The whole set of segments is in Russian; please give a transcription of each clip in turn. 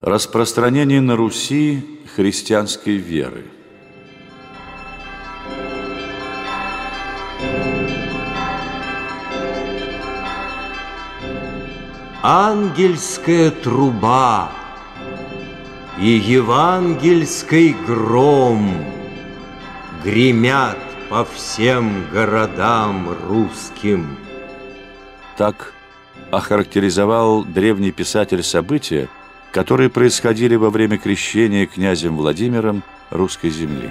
Распространение на Руси христианской веры Ангельская труба и евангельский гром Гремят по всем городам русским. Так охарактеризовал древний писатель события, которые происходили во время крещения князем Владимиром русской земли.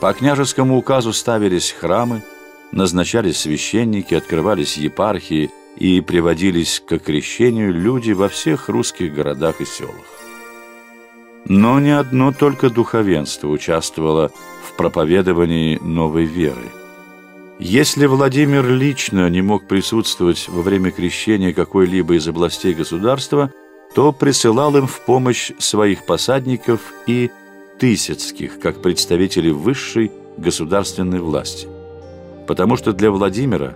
По княжескому указу ставились храмы, назначались священники, открывались епархии и приводились к крещению люди во всех русских городах и селах. Но не одно только духовенство участвовало в проповедовании новой веры – если Владимир лично не мог присутствовать во время крещения какой-либо из областей государства, то присылал им в помощь своих посадников и тысяцких, как представителей высшей государственной власти. Потому что для Владимира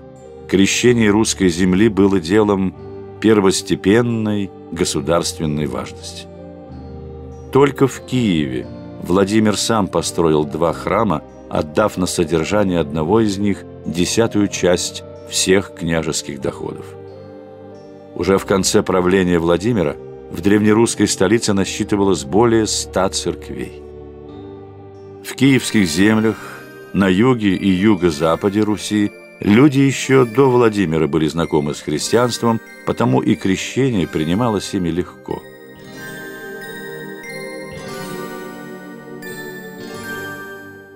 крещение русской земли было делом первостепенной государственной важности. Только в Киеве Владимир сам построил два храма, отдав на содержание одного из них десятую часть всех княжеских доходов. Уже в конце правления Владимира в древнерусской столице насчитывалось более ста церквей. В киевских землях, на юге и юго-западе Руси люди еще до Владимира были знакомы с христианством, потому и крещение принималось ими легко.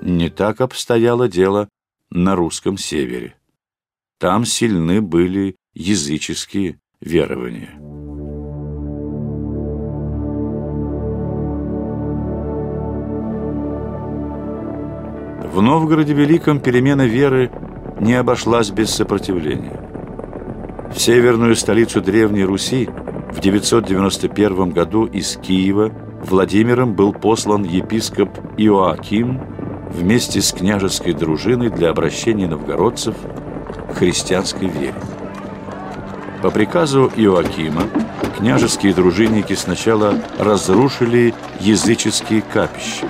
Не так обстояло дело на русском севере. Там сильны были языческие верования. В Новгороде Великом перемена веры не обошлась без сопротивления. В северную столицу Древней Руси в 991 году из Киева Владимиром был послан епископ Иоаким вместе с княжеской дружиной для обращения новгородцев к христианской вере. По приказу Иоакима княжеские дружинники сначала разрушили языческие капища.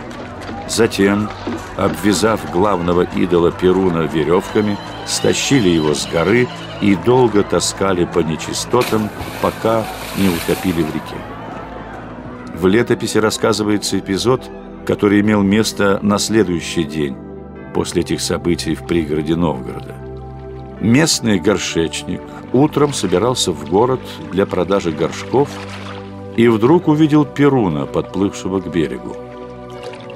Затем, обвязав главного идола Перуна веревками, стащили его с горы и долго таскали по нечистотам, пока не утопили в реке. В летописи рассказывается эпизод – который имел место на следующий день после этих событий в пригороде Новгорода. Местный горшечник утром собирался в город для продажи горшков и вдруг увидел Перуна, подплывшего к берегу.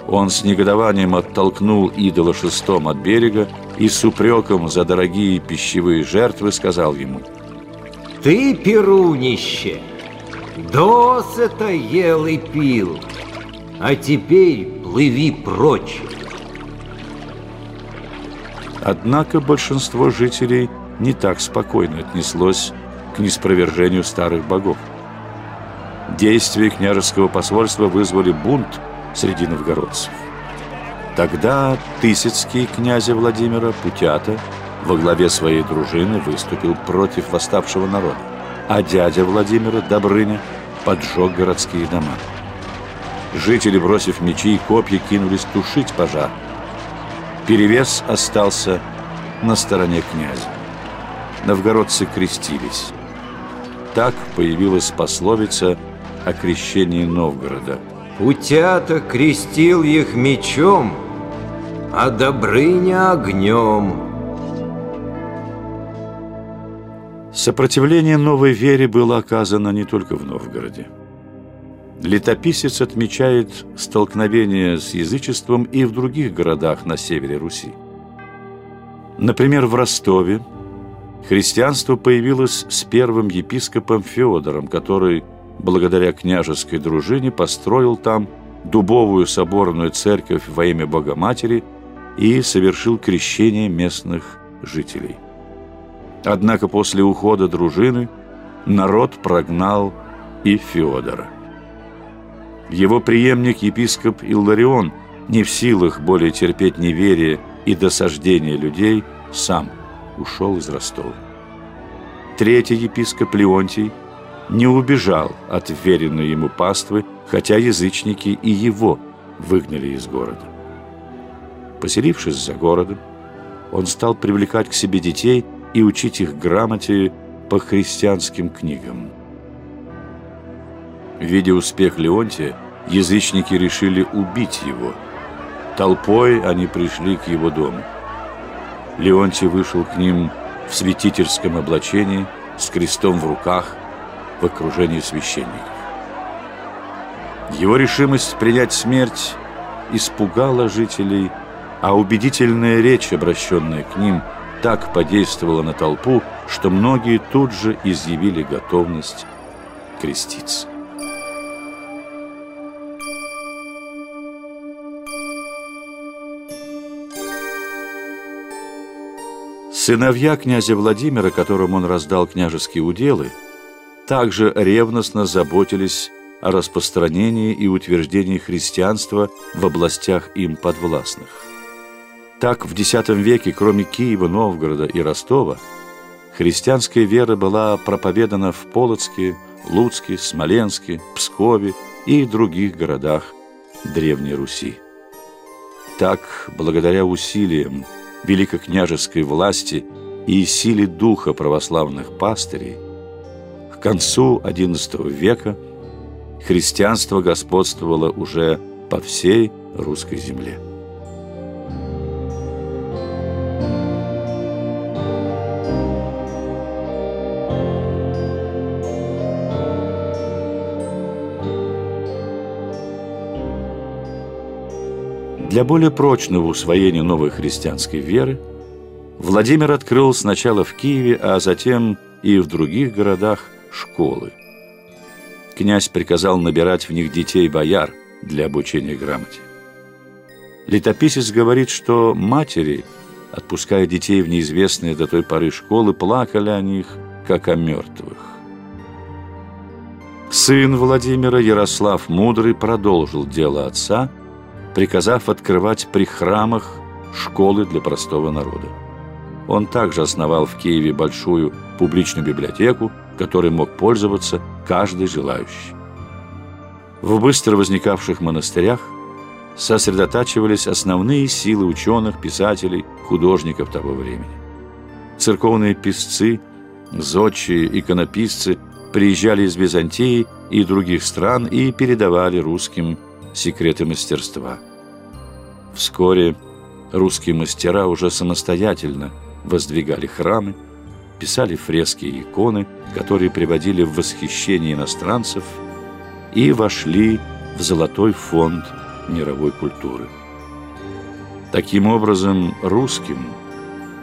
Он с негодованием оттолкнул идола шестом от берега и с упреком за дорогие пищевые жертвы сказал ему «Ты, Перунище, досыта ел и пил, а теперь плыви прочь. Однако большинство жителей не так спокойно отнеслось к неспровержению старых богов. Действия княжеского посольства вызвали бунт среди новгородцев. Тогда Тысяцкий князя Владимира Путята во главе своей дружины выступил против восставшего народа, а дядя Владимира Добрыня поджег городские дома. Жители, бросив мечи и копья, кинулись тушить пожар. Перевес остался на стороне князя. Новгородцы крестились. Так появилась пословица о крещении Новгорода. «Путята крестил их мечом, а Добрыня огнем». Сопротивление новой вере было оказано не только в Новгороде. Летописец отмечает столкновение с язычеством и в других городах на севере Руси. Например, в Ростове христианство появилось с первым епископом Феодором, который, благодаря княжеской дружине, построил там дубовую соборную церковь во имя Богоматери и совершил крещение местных жителей. Однако после ухода дружины народ прогнал и Феодора. Его преемник, епископ Илларион, не в силах более терпеть неверие и досаждение людей, сам ушел из Ростова. Третий епископ Леонтий не убежал от веренной ему паствы, хотя язычники и его выгнали из города. Поселившись за городом, он стал привлекать к себе детей и учить их грамоте по христианским книгам. Видя успех Леонтия, язычники решили убить его. Толпой они пришли к его дому. Леонтий вышел к ним в святительском облачении, с крестом в руках, в окружении священников. Его решимость принять смерть испугала жителей, а убедительная речь, обращенная к ним, так подействовала на толпу, что многие тут же изъявили готовность креститься. Сыновья князя Владимира, которым он раздал княжеские уделы, также ревностно заботились о распространении и утверждении христианства в областях им подвластных. Так, в X веке, кроме Киева, Новгорода и Ростова, христианская вера была проповедана в Полоцке, Луцке, Смоленске, Пскове и других городах Древней Руси. Так, благодаря усилиям великокняжеской власти и силе духа православных пастырей, к концу XI века христианство господствовало уже по всей русской земле. Для более прочного усвоения новой христианской веры Владимир открыл сначала в Киеве, а затем и в других городах школы. Князь приказал набирать в них детей-бояр для обучения грамоте. Летописец говорит, что матери, отпуская детей в неизвестные до той поры школы, плакали о них, как о мертвых. Сын Владимира, Ярослав Мудрый, продолжил дело отца – приказав открывать при храмах школы для простого народа. Он также основал в Киеве большую публичную библиотеку, которой мог пользоваться каждый желающий. В быстро возникавших монастырях сосредотачивались основные силы ученых, писателей, художников того времени. Церковные писцы, зодчие, иконописцы приезжали из Византии и других стран и передавали русским секреты мастерства – Вскоре русские мастера уже самостоятельно воздвигали храмы, писали фрески и иконы, которые приводили в восхищение иностранцев и вошли в золотой фонд мировой культуры. Таким образом, русским,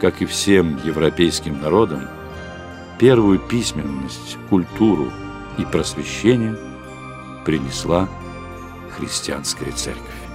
как и всем европейским народам, первую письменность, культуру и просвещение принесла христианская церковь.